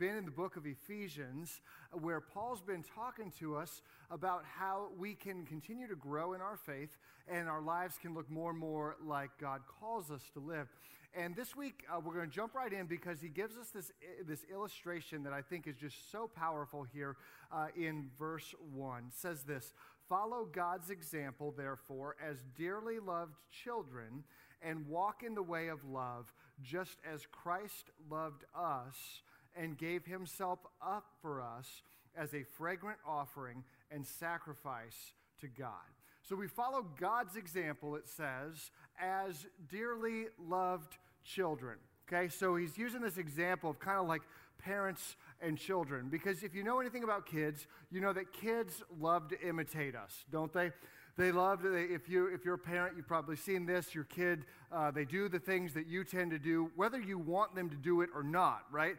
been in the book of Ephesians, where Paul's been talking to us about how we can continue to grow in our faith and our lives can look more and more like God calls us to live. And this week, uh, we're going to jump right in because he gives us this, this illustration that I think is just so powerful here uh, in verse 1. It says this Follow God's example, therefore, as dearly loved children, and walk in the way of love, just as Christ loved us and gave himself up for us as a fragrant offering and sacrifice to God. So we follow God's example, it says, as dearly loved children. Okay, so he's using this example of kind of like parents and children. Because if you know anything about kids, you know that kids love to imitate us, don't they? They love, to, if, you, if you're a parent, you've probably seen this. Your kid, uh, they do the things that you tend to do, whether you want them to do it or not, right?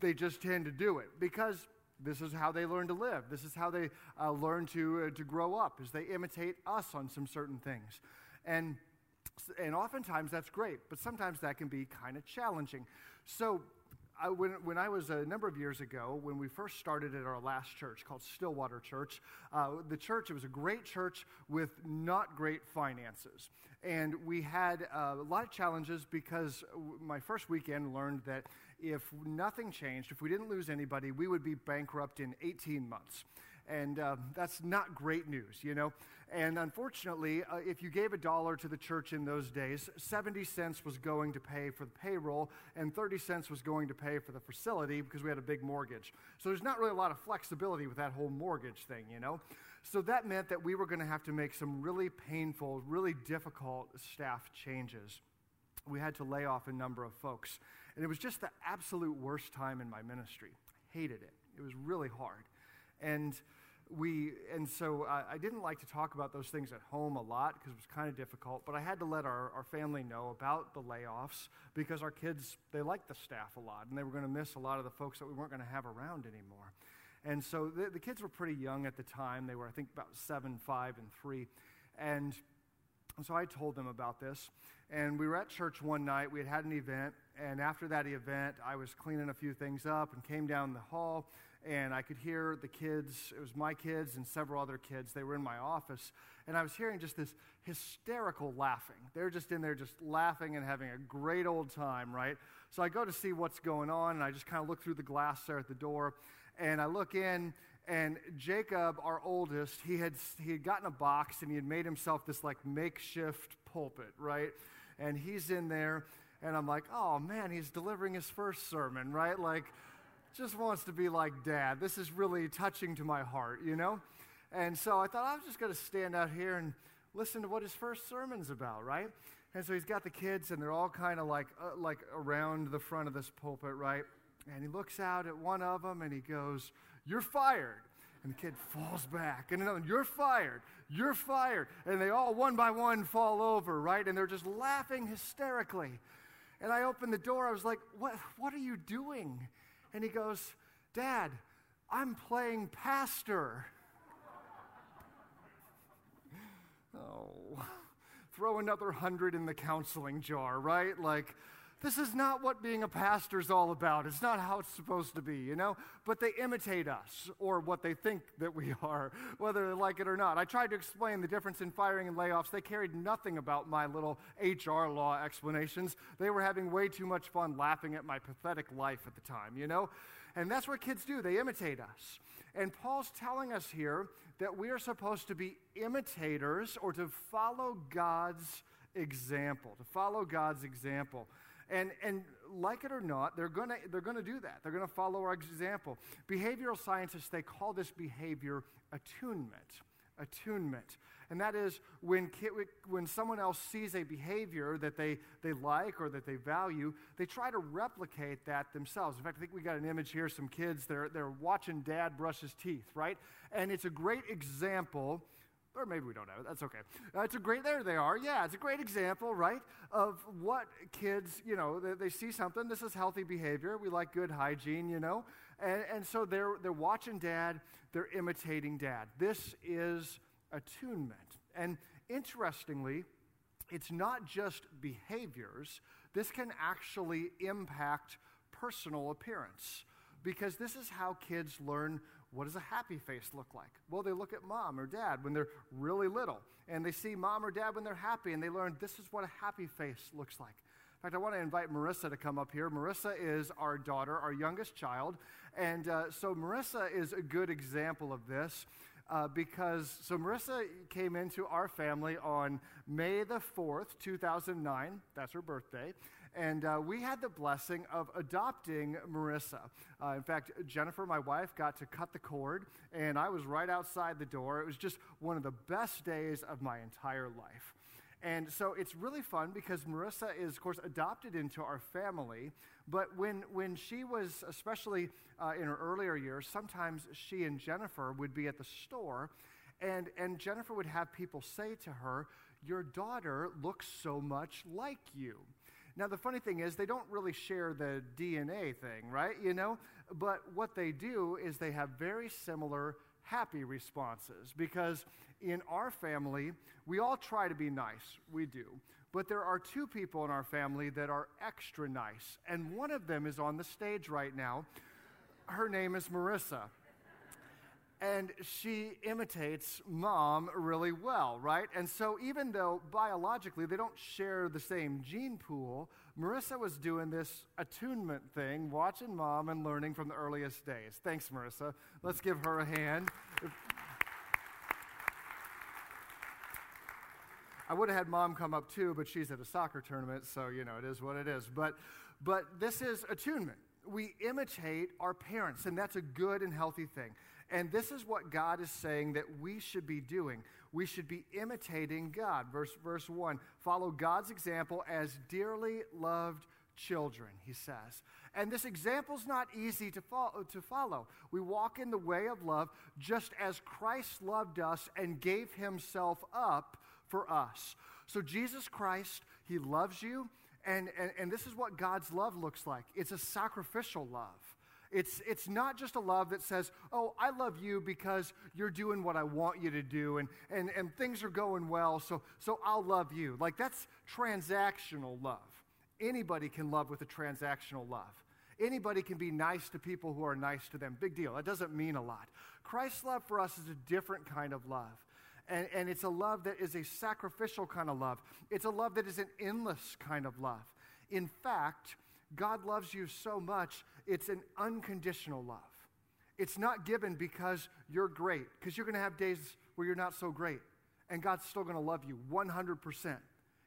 They just tend to do it because this is how they learn to live. This is how they uh, learn to, uh, to grow up, is they imitate us on some certain things. And, and oftentimes that's great, but sometimes that can be kind of challenging. So I, when, when I was a number of years ago, when we first started at our last church called Stillwater Church, uh, the church, it was a great church with not great finances. And we had uh, a lot of challenges because my first weekend learned that if nothing changed, if we didn't lose anybody, we would be bankrupt in 18 months. And uh, that's not great news, you know? And unfortunately, uh, if you gave a dollar to the church in those days, 70 cents was going to pay for the payroll, and 30 cents was going to pay for the facility because we had a big mortgage. So there's not really a lot of flexibility with that whole mortgage thing, you know? So that meant that we were going to have to make some really painful, really difficult staff changes. We had to lay off a number of folks. And it was just the absolute worst time in my ministry. I hated it. It was really hard. And we and so i didn't like to talk about those things at home a lot because it was kind of difficult but i had to let our, our family know about the layoffs because our kids they liked the staff a lot and they were going to miss a lot of the folks that we weren't going to have around anymore and so the, the kids were pretty young at the time they were i think about seven five and three and so i told them about this and we were at church one night we had had an event and after that event i was cleaning a few things up and came down the hall and I could hear the kids, it was my kids and several other kids, they were in my office, and I was hearing just this hysterical laughing. They're just in there just laughing and having a great old time, right? So I go to see what's going on, and I just kind of look through the glass there at the door, and I look in, and Jacob, our oldest, he had, he had gotten a box and he had made himself this like makeshift pulpit, right? And he's in there, and I'm like, oh man, he's delivering his first sermon, right? Like, just wants to be like dad. This is really touching to my heart, you know? And so I thought I was just going to stand out here and listen to what his first sermon's about, right? And so he's got the kids, and they're all kind of like, uh, like around the front of this pulpit, right? And he looks out at one of them and he goes, You're fired. And the kid falls back. And another, You're fired. You're fired. And they all, one by one, fall over, right? And they're just laughing hysterically. And I opened the door. I was like, What, what are you doing? And he goes, Dad, I'm playing pastor. oh, throw another hundred in the counseling jar, right? Like, this is not what being a pastor is all about. It's not how it's supposed to be, you know? But they imitate us or what they think that we are, whether they like it or not. I tried to explain the difference in firing and layoffs. They cared nothing about my little HR law explanations. They were having way too much fun laughing at my pathetic life at the time, you know? And that's what kids do, they imitate us. And Paul's telling us here that we are supposed to be imitators or to follow God's example, to follow God's example. And, and like it or not, they're going to they're gonna do that. They're going to follow our example. Behavioral scientists, they call this behavior attunement. Attunement. And that is when, when someone else sees a behavior that they, they like or that they value, they try to replicate that themselves. In fact, I think we got an image here some kids, they're, they're watching dad brush his teeth, right? And it's a great example or maybe we don't have it. That's okay. Uh, it's a great, there they are. Yeah, it's a great example, right, of what kids, you know, they, they, see something. This is healthy behavior. We like good hygiene, you know. And, and so they're, they're watching dad, they're imitating dad. This is attunement. And interestingly, it's not just behaviors, this can actually impact personal appearance because this is how kids learn what does a happy face look like? Well, they look at mom or dad when they're really little, and they see mom or dad when they're happy, and they learn this is what a happy face looks like. In fact, I want to invite Marissa to come up here. Marissa is our daughter, our youngest child. And uh, so Marissa is a good example of this. Uh, because so Marissa came into our family on May the 4th, 2009. That's her birthday. And uh, we had the blessing of adopting Marissa. Uh, in fact, Jennifer, my wife, got to cut the cord, and I was right outside the door. It was just one of the best days of my entire life. And so it's really fun because Marissa is, of course, adopted into our family. But when, when she was, especially uh, in her earlier years, sometimes she and Jennifer would be at the store, and, and Jennifer would have people say to her, Your daughter looks so much like you. Now, the funny thing is, they don't really share the DNA thing, right? You know? But what they do is they have very similar happy responses because in our family, we all try to be nice. We do. But there are two people in our family that are extra nice, and one of them is on the stage right now. Her name is Marissa. And she imitates mom really well, right? And so, even though biologically they don't share the same gene pool, Marissa was doing this attunement thing, watching mom and learning from the earliest days. Thanks, Marissa. Let's give her a hand. I would have had mom come up too, but she's at a soccer tournament, so you know it is what it is. But but this is attunement. We imitate our parents, and that's a good and healthy thing. And this is what God is saying that we should be doing. We should be imitating God. Verse, verse 1 follow God's example as dearly loved children, he says. And this example is not easy to follow, to follow. We walk in the way of love just as Christ loved us and gave himself up for us. So, Jesus Christ, he loves you. And, and, and this is what God's love looks like it's a sacrificial love. It's, it's not just a love that says, oh, I love you because you're doing what I want you to do and, and, and things are going well, so, so I'll love you. Like, that's transactional love. Anybody can love with a transactional love. Anybody can be nice to people who are nice to them. Big deal. That doesn't mean a lot. Christ's love for us is a different kind of love. And, and it's a love that is a sacrificial kind of love. It's a love that is an endless kind of love. In fact, God loves you so much, it's an unconditional love. It's not given because you're great, because you're going to have days where you're not so great. And God's still going to love you 100%.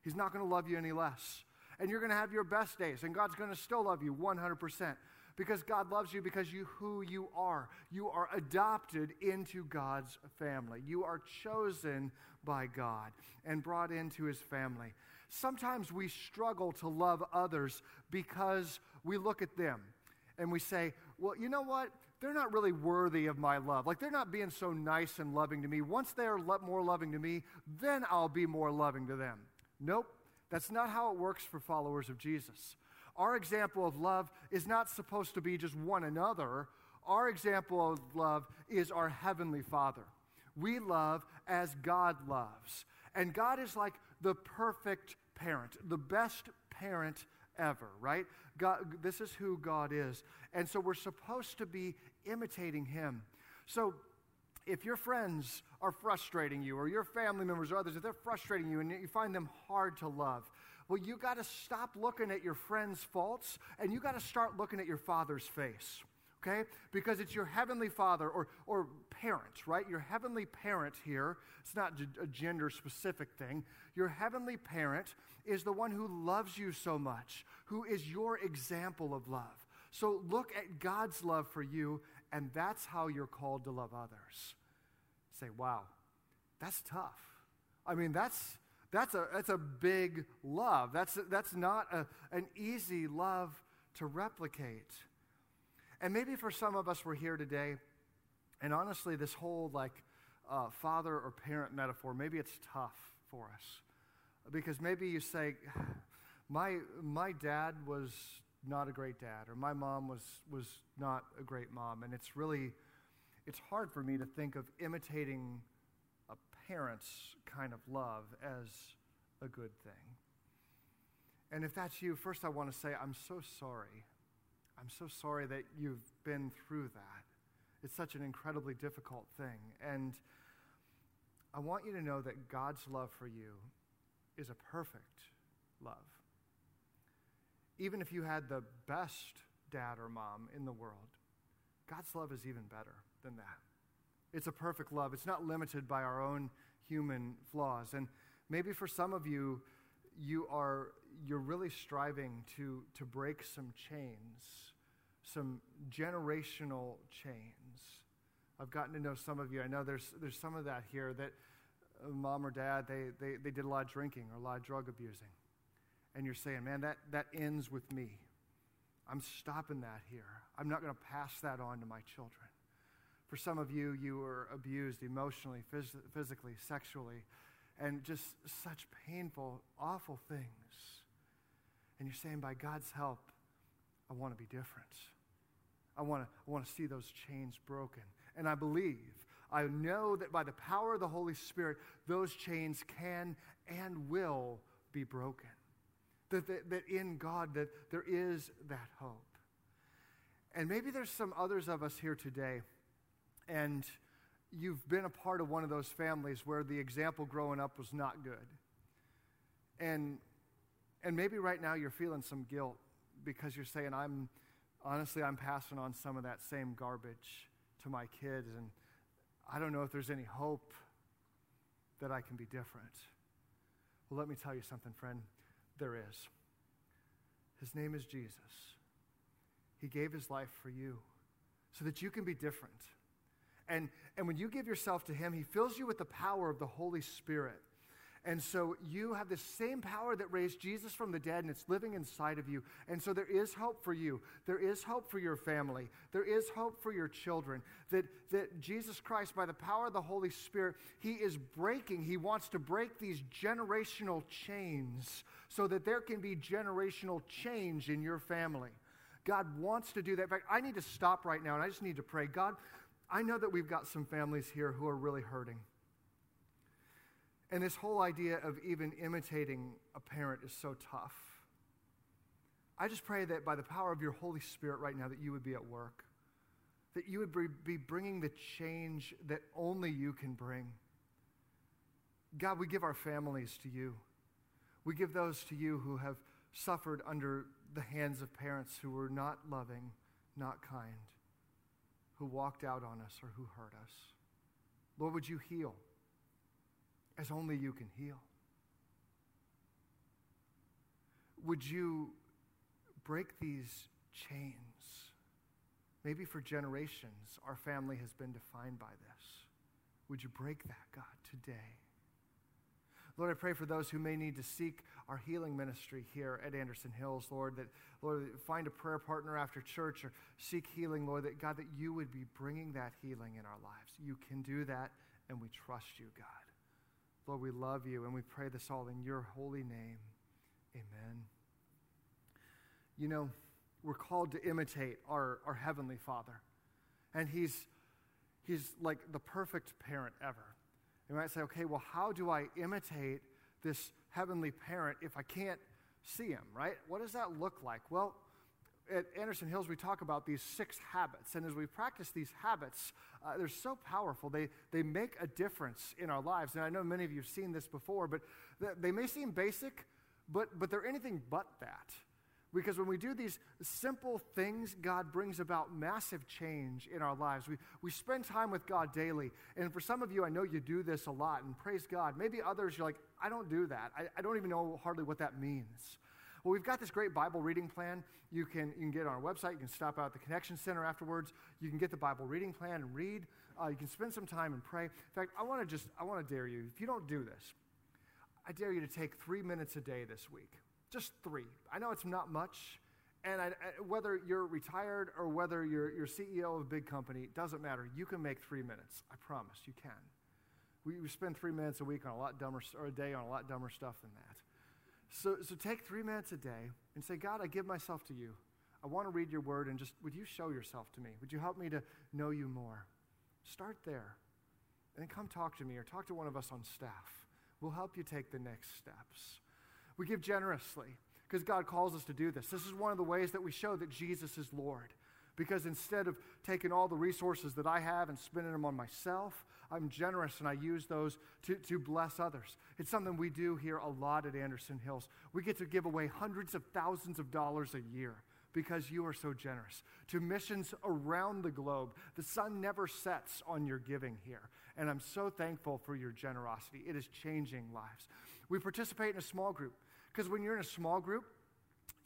He's not going to love you any less. And you're going to have your best days, and God's going to still love you 100% because God loves you because you who you are. You are adopted into God's family. You are chosen by God and brought into his family. Sometimes we struggle to love others because we look at them and we say, well, you know what? They're not really worthy of my love. Like, they're not being so nice and loving to me. Once they're lo- more loving to me, then I'll be more loving to them. Nope, that's not how it works for followers of Jesus. Our example of love is not supposed to be just one another. Our example of love is our Heavenly Father. We love as God loves. And God is like the perfect parent, the best parent ever, right? God, this is who God is. And so we're supposed to be imitating Him. So if your friends are frustrating you, or your family members or others, if they're frustrating you and you find them hard to love, well, you got to stop looking at your friends' faults and you got to start looking at your father's face okay? Because it's your heavenly father or, or parent, right? Your heavenly parent here, it's not a gender specific thing. Your heavenly parent is the one who loves you so much, who is your example of love. So look at God's love for you, and that's how you're called to love others. Say, wow, that's tough. I mean, that's. That's a, that's a big love. That's, that's not a, an easy love to replicate. And maybe for some of us, we're here today, and honestly, this whole like uh, father or parent metaphor, maybe it's tough for us. Because maybe you say, my, my dad was not a great dad, or my mom was, was not a great mom, and it's really, it's hard for me to think of imitating a parent's kind of love as a good thing. And if that's you, first I want to say, I'm so sorry I'm so sorry that you've been through that. It's such an incredibly difficult thing. And I want you to know that God's love for you is a perfect love. Even if you had the best dad or mom in the world, God's love is even better than that. It's a perfect love. It's not limited by our own human flaws. And maybe for some of you, you are you're really striving to, to break some chains, some generational chains. I've gotten to know some of you. I know there's, there's some of that here that uh, mom or dad, they, they, they did a lot of drinking or a lot of drug abusing. And you're saying, man, that, that ends with me. I'm stopping that here. I'm not going to pass that on to my children. For some of you, you were abused emotionally, phys- physically, sexually, and just such painful, awful things. And you're saying, by God's help, I want to be different. I want to, I want to see those chains broken. And I believe, I know that by the power of the Holy Spirit, those chains can and will be broken. That, that, that in God, that there is that hope. And maybe there's some others of us here today, and you've been a part of one of those families where the example growing up was not good. And, and maybe right now you're feeling some guilt because you're saying, I'm honestly, I'm passing on some of that same garbage to my kids, and I don't know if there's any hope that I can be different. Well, let me tell you something, friend. There is. His name is Jesus. He gave his life for you so that you can be different. And, and when you give yourself to him, he fills you with the power of the Holy Spirit. And so you have the same power that raised Jesus from the dead, and it's living inside of you. And so there is hope for you. There is hope for your family. There is hope for your children. That, that Jesus Christ, by the power of the Holy Spirit, He is breaking, He wants to break these generational chains so that there can be generational change in your family. God wants to do that. In fact, I need to stop right now and I just need to pray. God, I know that we've got some families here who are really hurting. And this whole idea of even imitating a parent is so tough. I just pray that by the power of your Holy Spirit right now, that you would be at work, that you would be bringing the change that only you can bring. God, we give our families to you. We give those to you who have suffered under the hands of parents who were not loving, not kind, who walked out on us or who hurt us. Lord, would you heal? as only you can heal. Would you break these chains? Maybe for generations, our family has been defined by this. Would you break that, God, today? Lord, I pray for those who may need to seek our healing ministry here at Anderson Hills, Lord, that, Lord, find a prayer partner after church or seek healing, Lord, that, God, that you would be bringing that healing in our lives. You can do that, and we trust you, God. Lord, we love you and we pray this all in your holy name. Amen. You know, we're called to imitate our, our Heavenly Father. And he's, he's like the perfect parent ever. You might say, okay, well, how do I imitate this heavenly parent if I can't see him, right? What does that look like? Well, at Anderson Hills, we talk about these six habits. And as we practice these habits, uh, they're so powerful. They, they make a difference in our lives. And I know many of you have seen this before, but they may seem basic, but, but they're anything but that. Because when we do these simple things, God brings about massive change in our lives. We, we spend time with God daily. And for some of you, I know you do this a lot, and praise God. Maybe others, you're like, I don't do that. I, I don't even know hardly what that means. Well, we've got this great Bible reading plan. You can, you can get on our website. You can stop out at the Connection Center afterwards. You can get the Bible reading plan and read. Uh, you can spend some time and pray. In fact, I want to just, I want to dare you, if you don't do this, I dare you to take three minutes a day this week. Just three. I know it's not much. And I, whether you're retired or whether you're, you're CEO of a big company, it doesn't matter. You can make three minutes. I promise you can. We, we spend three minutes a week on a lot dumber, or a day on a lot dumber stuff than that. So, so take three minutes a day and say, God, I give myself to you. I want to read your word and just, would you show yourself to me? Would you help me to know you more? Start there. And then come talk to me or talk to one of us on staff. We'll help you take the next steps. We give generously. because God calls us to do this. This is one of the ways that we show that Jesus is Lord. Because instead of taking all the resources that I have and spending them on myself, I'm generous and I use those to, to bless others. It's something we do here a lot at Anderson Hills. We get to give away hundreds of thousands of dollars a year because you are so generous to missions around the globe. The sun never sets on your giving here. And I'm so thankful for your generosity. It is changing lives. We participate in a small group because when you're in a small group,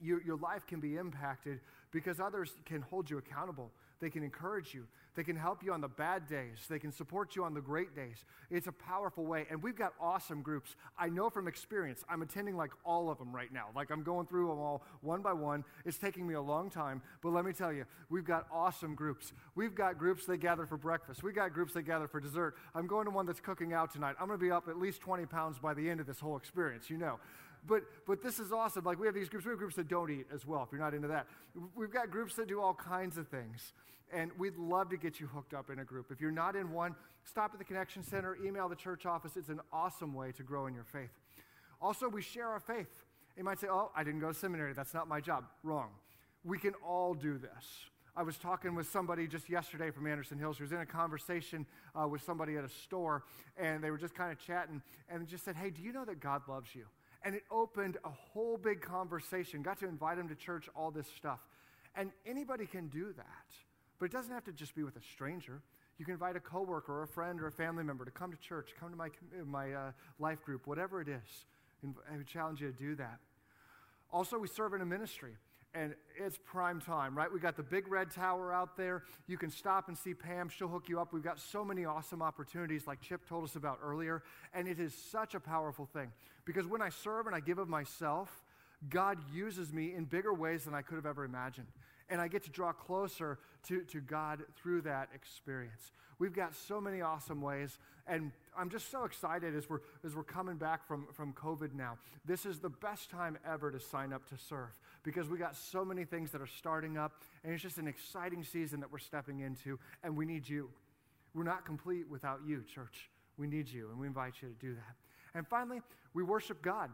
you, your life can be impacted because others can hold you accountable. They can encourage you. They can help you on the bad days. They can support you on the great days. It's a powerful way. And we've got awesome groups. I know from experience, I'm attending like all of them right now. Like I'm going through them all one by one. It's taking me a long time. But let me tell you, we've got awesome groups. We've got groups that gather for breakfast. We've got groups that gather for dessert. I'm going to one that's cooking out tonight. I'm going to be up at least 20 pounds by the end of this whole experience, you know but but this is awesome. Like we have these groups. We have groups that don't eat as well. If you're not into that, we've got groups that do all kinds of things, and we'd love to get you hooked up in a group. If you're not in one, stop at the Connection Center, email the church office. It's an awesome way to grow in your faith. Also, we share our faith. You might say, "Oh, I didn't go to seminary. That's not my job." Wrong. We can all do this. I was talking with somebody just yesterday from Anderson Hills who was in a conversation uh, with somebody at a store, and they were just kind of chatting, and just said, Hey, do you know that God loves you? And it opened a whole big conversation. Got to invite him to church, all this stuff. And anybody can do that. But it doesn't have to just be with a stranger. You can invite a coworker or a friend or a family member to come to church, come to my, my uh, life group, whatever it is. And I challenge you to do that. Also, we serve in a ministry and it's prime time, right? We got the big red tower out there. You can stop and see Pam. She'll hook you up. We've got so many awesome opportunities, like Chip told us about earlier. And it is such a powerful thing because when I serve and I give of myself, God uses me in bigger ways than I could have ever imagined. And I get to draw closer to, to God through that experience. We've got so many awesome ways. And I'm just so excited as we're, as we're coming back from, from COVID now. This is the best time ever to sign up to serve because we got so many things that are starting up, and it's just an exciting season that we're stepping into, and we need you. We're not complete without you, church. We need you, and we invite you to do that. And finally, we worship God.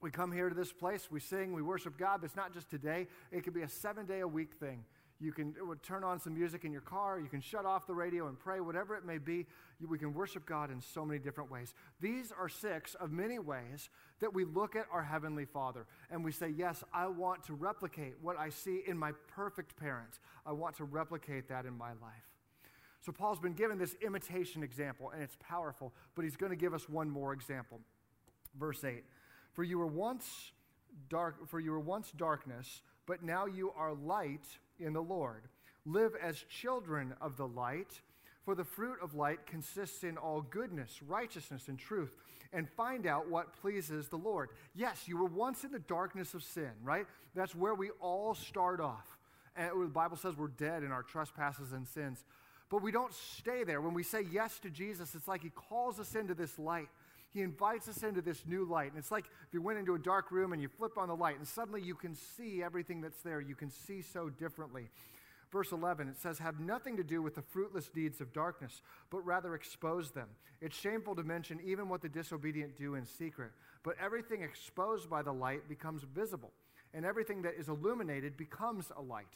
We come here to this place, we sing, we worship God, but it's not just today. It could be a seven day a week thing. You can uh, turn on some music in your car. You can shut off the radio and pray, whatever it may be. We can worship God in so many different ways. These are six of many ways that we look at our Heavenly Father and we say, Yes, I want to replicate what I see in my perfect parent. I want to replicate that in my life. So, Paul's been given this imitation example, and it's powerful, but he's going to give us one more example. Verse 8 For you were once dark, for you were once darkness, but now you are light in the Lord. Live as children of the light, for the fruit of light consists in all goodness, righteousness, and truth, and find out what pleases the Lord. Yes, you were once in the darkness of sin, right? That's where we all start off. And the Bible says we're dead in our trespasses and sins. But we don't stay there. When we say yes to Jesus, it's like He calls us into this light. He invites us into this new light. And it's like if you went into a dark room and you flip on the light, and suddenly you can see everything that's there. You can see so differently. Verse 11, it says, Have nothing to do with the fruitless deeds of darkness, but rather expose them. It's shameful to mention even what the disobedient do in secret. But everything exposed by the light becomes visible, and everything that is illuminated becomes a light.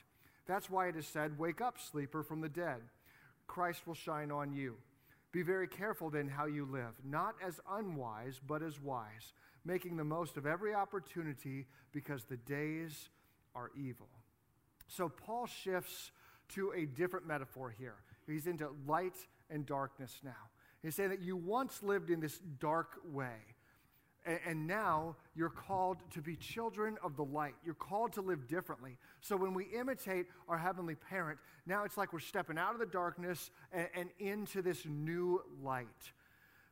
That's why it is said, Wake up, sleeper from the dead. Christ will shine on you. Be very careful then how you live, not as unwise, but as wise, making the most of every opportunity because the days are evil. So Paul shifts to a different metaphor here. He's into light and darkness now. He's saying that you once lived in this dark way. And now you're called to be children of the light. You're called to live differently. So when we imitate our Heavenly Parent, now it's like we're stepping out of the darkness and, and into this new light.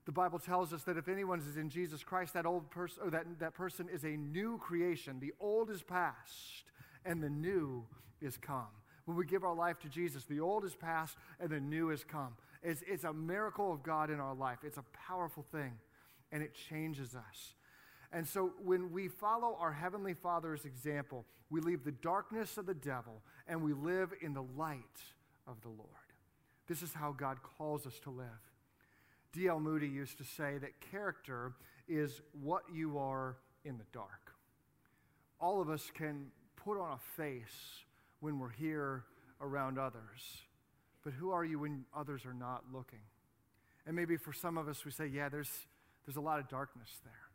The Bible tells us that if anyone is in Jesus Christ, that old person or that, that person is a new creation. The old is past and the new is come. When we give our life to Jesus, the old is past and the new is come. It's, it's a miracle of God in our life. It's a powerful thing and it changes us. And so when we follow our Heavenly Father's example, we leave the darkness of the devil and we live in the light of the Lord. This is how God calls us to live. D.L. Moody used to say that character is what you are in the dark. all of us can put on a face when we're here around others. But who are you when others are not looking? And maybe for some of us, we say, yeah, there's, there's a lot of darkness there.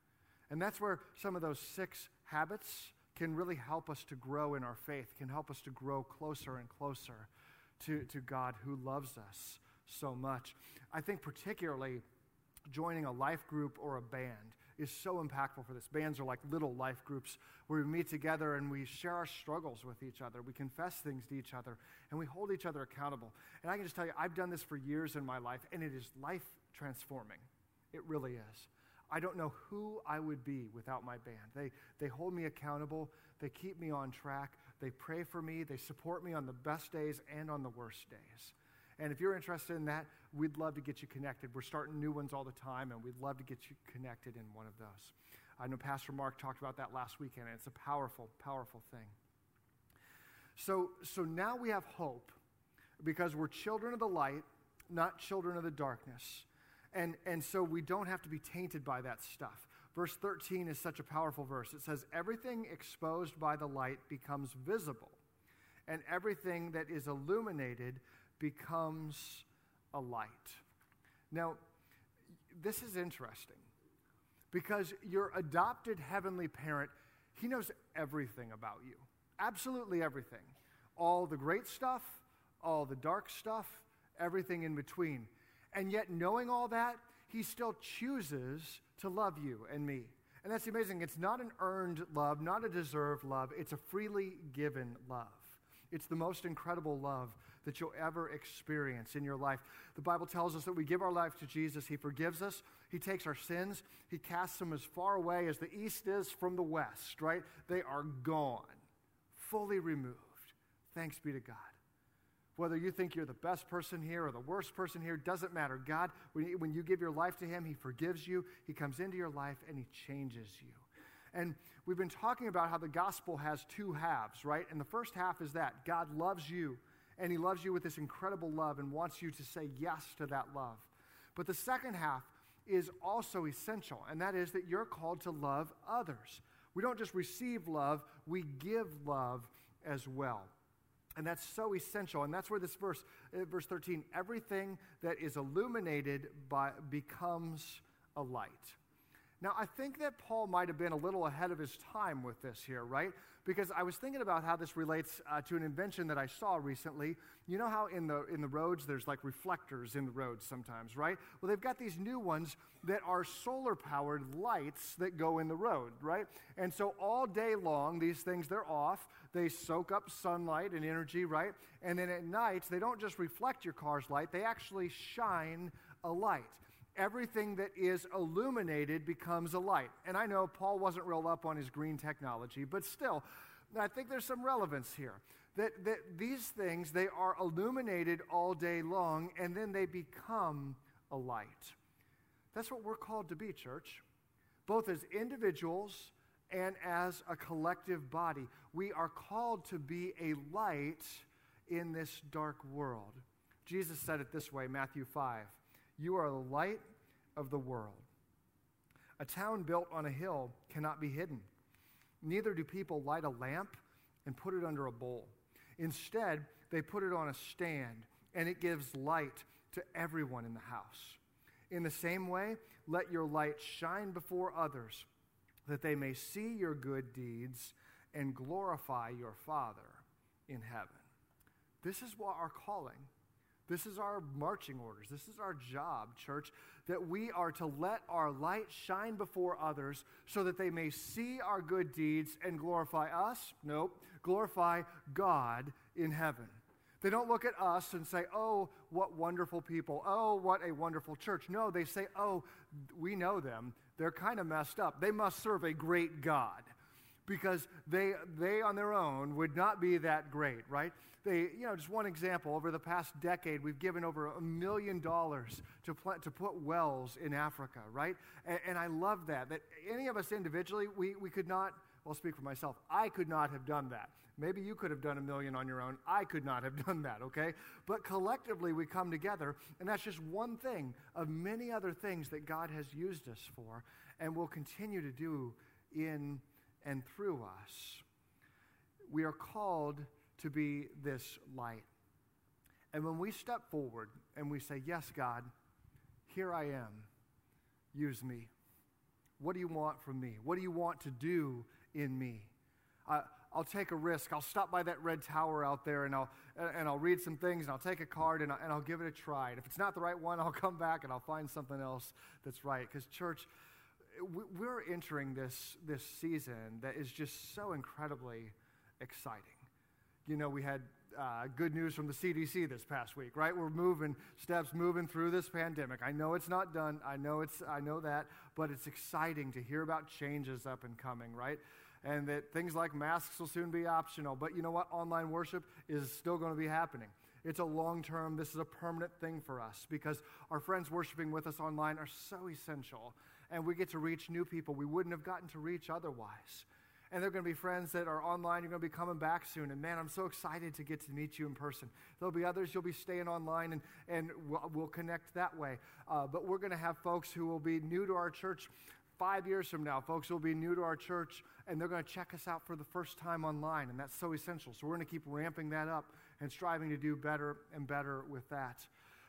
And that's where some of those six habits can really help us to grow in our faith, can help us to grow closer and closer to, to God who loves us so much. I think, particularly, joining a life group or a band is so impactful for this. Bands are like little life groups where we meet together and we share our struggles with each other. We confess things to each other and we hold each other accountable. And I can just tell you, I've done this for years in my life and it is life transforming. It really is. I don't know who I would be without my band. They, they hold me accountable, they keep me on track, they pray for me, they support me on the best days and on the worst days. And if you're interested in that, we'd love to get you connected. We're starting new ones all the time, and we'd love to get you connected in one of those. I know Pastor Mark talked about that last weekend, and it's a powerful, powerful thing. So, so now we have hope because we're children of the light, not children of the darkness. And, and so we don't have to be tainted by that stuff. Verse 13 is such a powerful verse. It says, Everything exposed by the light becomes visible, and everything that is illuminated becomes a light. Now, this is interesting because your adopted heavenly parent, he knows everything about you. Absolutely everything. All the great stuff, all the dark stuff, everything in between. And yet, knowing all that, he still chooses to love you and me. And that's amazing. It's not an earned love, not a deserved love. It's a freely given love. It's the most incredible love that you'll ever experience in your life. The Bible tells us that we give our life to Jesus. He forgives us, He takes our sins, He casts them as far away as the east is from the west, right? They are gone, fully removed. Thanks be to God. Whether you think you're the best person here or the worst person here, doesn't matter. God, when you give your life to Him, He forgives you, He comes into your life, and He changes you. And we've been talking about how the gospel has two halves, right? And the first half is that God loves you and he loves you with this incredible love and wants you to say yes to that love. But the second half is also essential, and that is that you're called to love others. We don't just receive love, we give love as well. And that's so essential. And that's where this verse, uh, verse 13, everything that is illuminated by, becomes a light. Now, I think that Paul might have been a little ahead of his time with this here, right? Because I was thinking about how this relates uh, to an invention that I saw recently. You know how in the, in the roads there's like reflectors in the roads sometimes, right? Well, they've got these new ones that are solar powered lights that go in the road, right? And so all day long, these things, they're off. They soak up sunlight and energy, right? And then at night, they don't just reflect your car's light, they actually shine a light everything that is illuminated becomes a light. And I know Paul wasn't real up on his green technology, but still, I think there's some relevance here. That, that these things, they are illuminated all day long, and then they become a light. That's what we're called to be, church. Both as individuals and as a collective body. We are called to be a light in this dark world. Jesus said it this way, Matthew 5. You are the light of the world. A town built on a hill cannot be hidden. Neither do people light a lamp and put it under a bowl. Instead, they put it on a stand, and it gives light to everyone in the house. In the same way, let your light shine before others, that they may see your good deeds and glorify your Father in heaven. This is what our calling this is our marching orders. This is our job, church, that we are to let our light shine before others so that they may see our good deeds and glorify us. Nope, glorify God in heaven. They don't look at us and say, oh, what wonderful people. Oh, what a wonderful church. No, they say, oh, we know them. They're kind of messed up. They must serve a great God because they, they on their own would not be that great, right? They, you know, just one example, over the past decade, we've given over a million dollars to, pl- to put wells in Africa, right? And, and I love that, that any of us individually, we, we could not, well, speak for myself, I could not have done that. Maybe you could have done a million on your own. I could not have done that, okay? But collectively, we come together, and that's just one thing of many other things that God has used us for and will continue to do in and through us. We are called to be this light. And when we step forward and we say, Yes, God, here I am, use me. What do you want from me? What do you want to do in me? Uh, I'll take a risk. I'll stop by that red tower out there and I'll, and I'll read some things and I'll take a card and I'll, and I'll give it a try. And if it's not the right one, I'll come back and I'll find something else that's right. Because, church, we're entering this, this season that is just so incredibly exciting. You know, we had uh, good news from the CDC this past week, right? We're moving steps, moving through this pandemic. I know it's not done. I know it's. I know that, but it's exciting to hear about changes up and coming, right? and that things like masks will soon be optional. But you know what? Online worship is still going to be happening. It's a long term, this is a permanent thing for us because our friends worshiping with us online are so essential. And we get to reach new people we wouldn't have gotten to reach otherwise. And they're going to be friends that are online. You're going to be coming back soon. And man, I'm so excited to get to meet you in person. There'll be others you'll be staying online, and, and we'll, we'll connect that way. Uh, but we're going to have folks who will be new to our church five years from now. Folks will be new to our church and they're going to check us out for the first time online, and that's so essential. So we're going to keep ramping that up and striving to do better and better with that.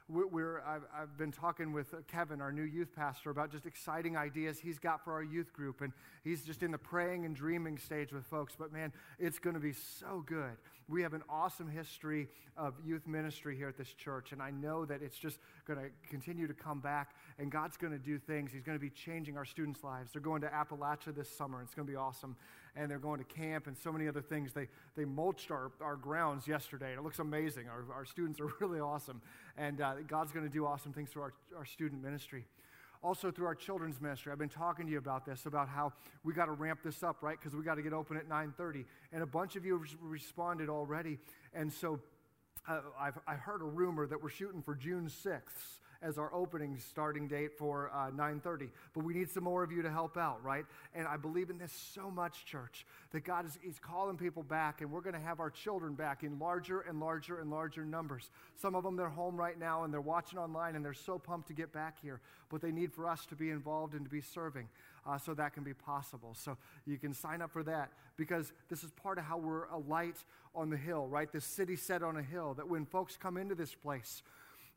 We're, I've, I've, been talking with uh, Kevin, our new youth pastor, about just exciting ideas he's got for our youth group. And he's just in the praying and dreaming stage with folks. But man, it's going to be so good. We have an awesome history of youth ministry here at this church. And I know that it's just going to continue to come back. And God's going to do things. He's going to be changing our students' lives. They're going to Appalachia this summer. It's going to be awesome and they're going to camp and so many other things. They, they mulched our, our grounds yesterday, and it looks amazing. Our, our students are really awesome, and uh, God's going to do awesome things through our, our student ministry. Also, through our children's ministry, I've been talking to you about this, about how we got to ramp this up, right? Because we got to get open at 9:30, and a bunch of you have responded already, and so I've I heard a rumor that we're shooting for June 6th as our opening starting date for uh, 9.30 but we need some more of you to help out right? And i believe in this so much church that god is he's calling people back and we're going to have our children back in larger and larger and larger numbers. Some of them they're home right now and they're watching online and they're so pumped to get back here but they need for us to be involved and to be serving uh, so that can be possible so you can sign up for that because this is part of how we're a light on the hill right this city set on a hill that when folks come into this place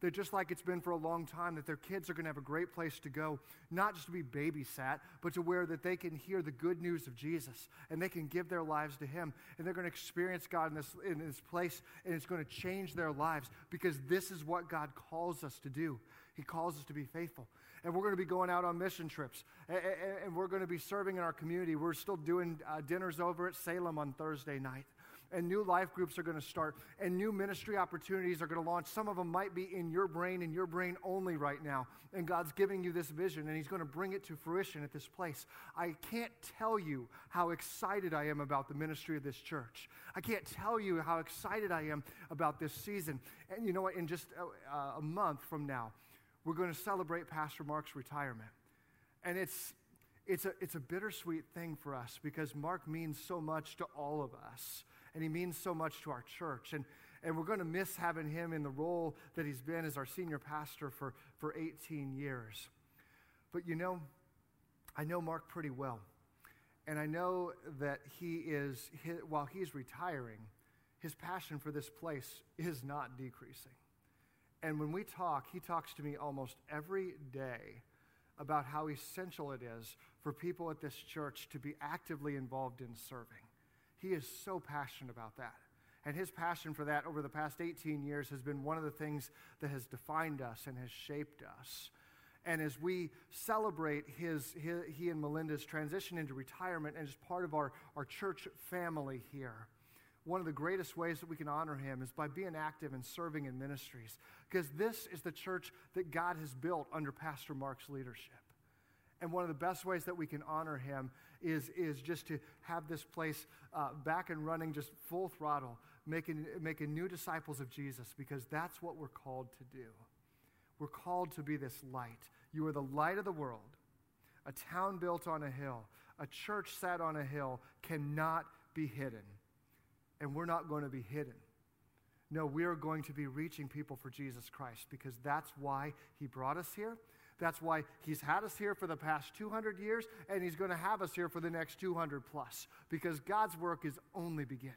that just like it's been for a long time, that their kids are going to have a great place to go, not just to be babysat, but to where that they can hear the good news of Jesus and they can give their lives to Him and they're going to experience God in this, in this place and it's going to change their lives because this is what God calls us to do. He calls us to be faithful. And we're going to be going out on mission trips. And we're going to be serving in our community. We're still doing uh, dinners over at Salem on Thursday night and new life groups are going to start, and new ministry opportunities are going to launch. Some of them might be in your brain and your brain only right now. And God's giving you this vision, and He's going to bring it to fruition at this place. I can't tell you how excited I am about the ministry of this church. I can't tell you how excited I am about this season. And you know what? In just a, a month from now, we're going to celebrate Pastor Mark's retirement. And it's it's a, it's a bittersweet thing for us because Mark means so much to all of us and he means so much to our church. And, and we're going to miss having him in the role that he's been as our senior pastor for, for 18 years. But you know, I know Mark pretty well. And I know that he is, while he's retiring, his passion for this place is not decreasing. And when we talk, he talks to me almost every day about how essential it is for people at this church to be actively involved in serving. He is so passionate about that. And his passion for that over the past 18 years has been one of the things that has defined us and has shaped us. And as we celebrate his, his, he and Melinda's transition into retirement and as part of our, our church family here, one of the greatest ways that we can honor him is by being active and serving in ministries. Because this is the church that God has built under Pastor Mark's leadership. And one of the best ways that we can honor him is, is just to have this place uh, back and running just full throttle, making, making new disciples of Jesus, because that's what we're called to do. We're called to be this light. You are the light of the world. A town built on a hill, a church sat on a hill cannot be hidden. And we're not going to be hidden. No, we are going to be reaching people for Jesus Christ because that's why He brought us here. That's why He's had us here for the past 200 years, and He's going to have us here for the next 200 plus, because God's work is only beginning.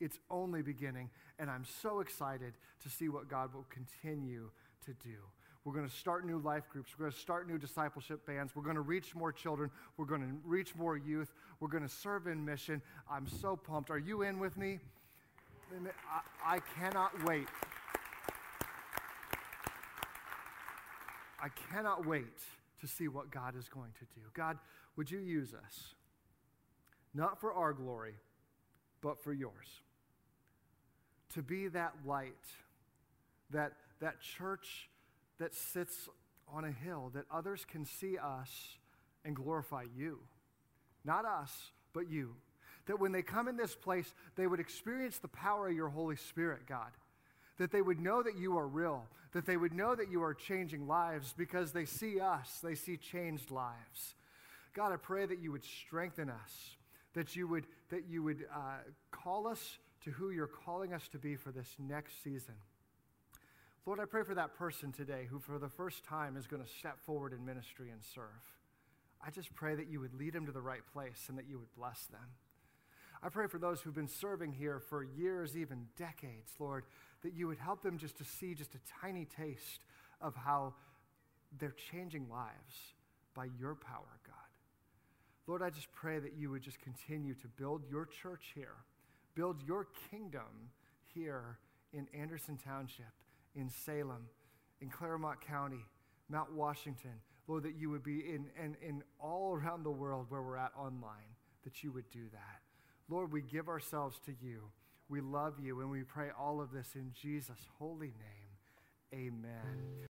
It's only beginning, and I'm so excited to see what God will continue to do. We're going to start new life groups. We're going to start new discipleship bands. We're going to reach more children. We're going to reach more youth. We're going to serve in mission. I'm so pumped. Are you in with me? I, I cannot wait. I cannot wait to see what God is going to do. God, would you use us? Not for our glory, but for yours. To be that light, that, that church that sits on a hill, that others can see us and glorify you. Not us, but you. That when they come in this place, they would experience the power of your Holy Spirit, God. That they would know that you are real, that they would know that you are changing lives because they see us, they see changed lives. God, I pray that you would strengthen us, that you would, that you would uh, call us to who you're calling us to be for this next season. Lord, I pray for that person today who, for the first time, is going to step forward in ministry and serve. I just pray that you would lead them to the right place and that you would bless them. I pray for those who've been serving here for years, even decades, Lord, that you would help them just to see just a tiny taste of how they're changing lives by your power, God. Lord, I just pray that you would just continue to build your church here, build your kingdom here in Anderson Township in Salem, in Clermont County, Mount Washington. Lord, that you would be in, in, in all around the world where we're at online, that you would do that. Lord, we give ourselves to you. We love you, and we pray all of this in Jesus' holy name. Amen.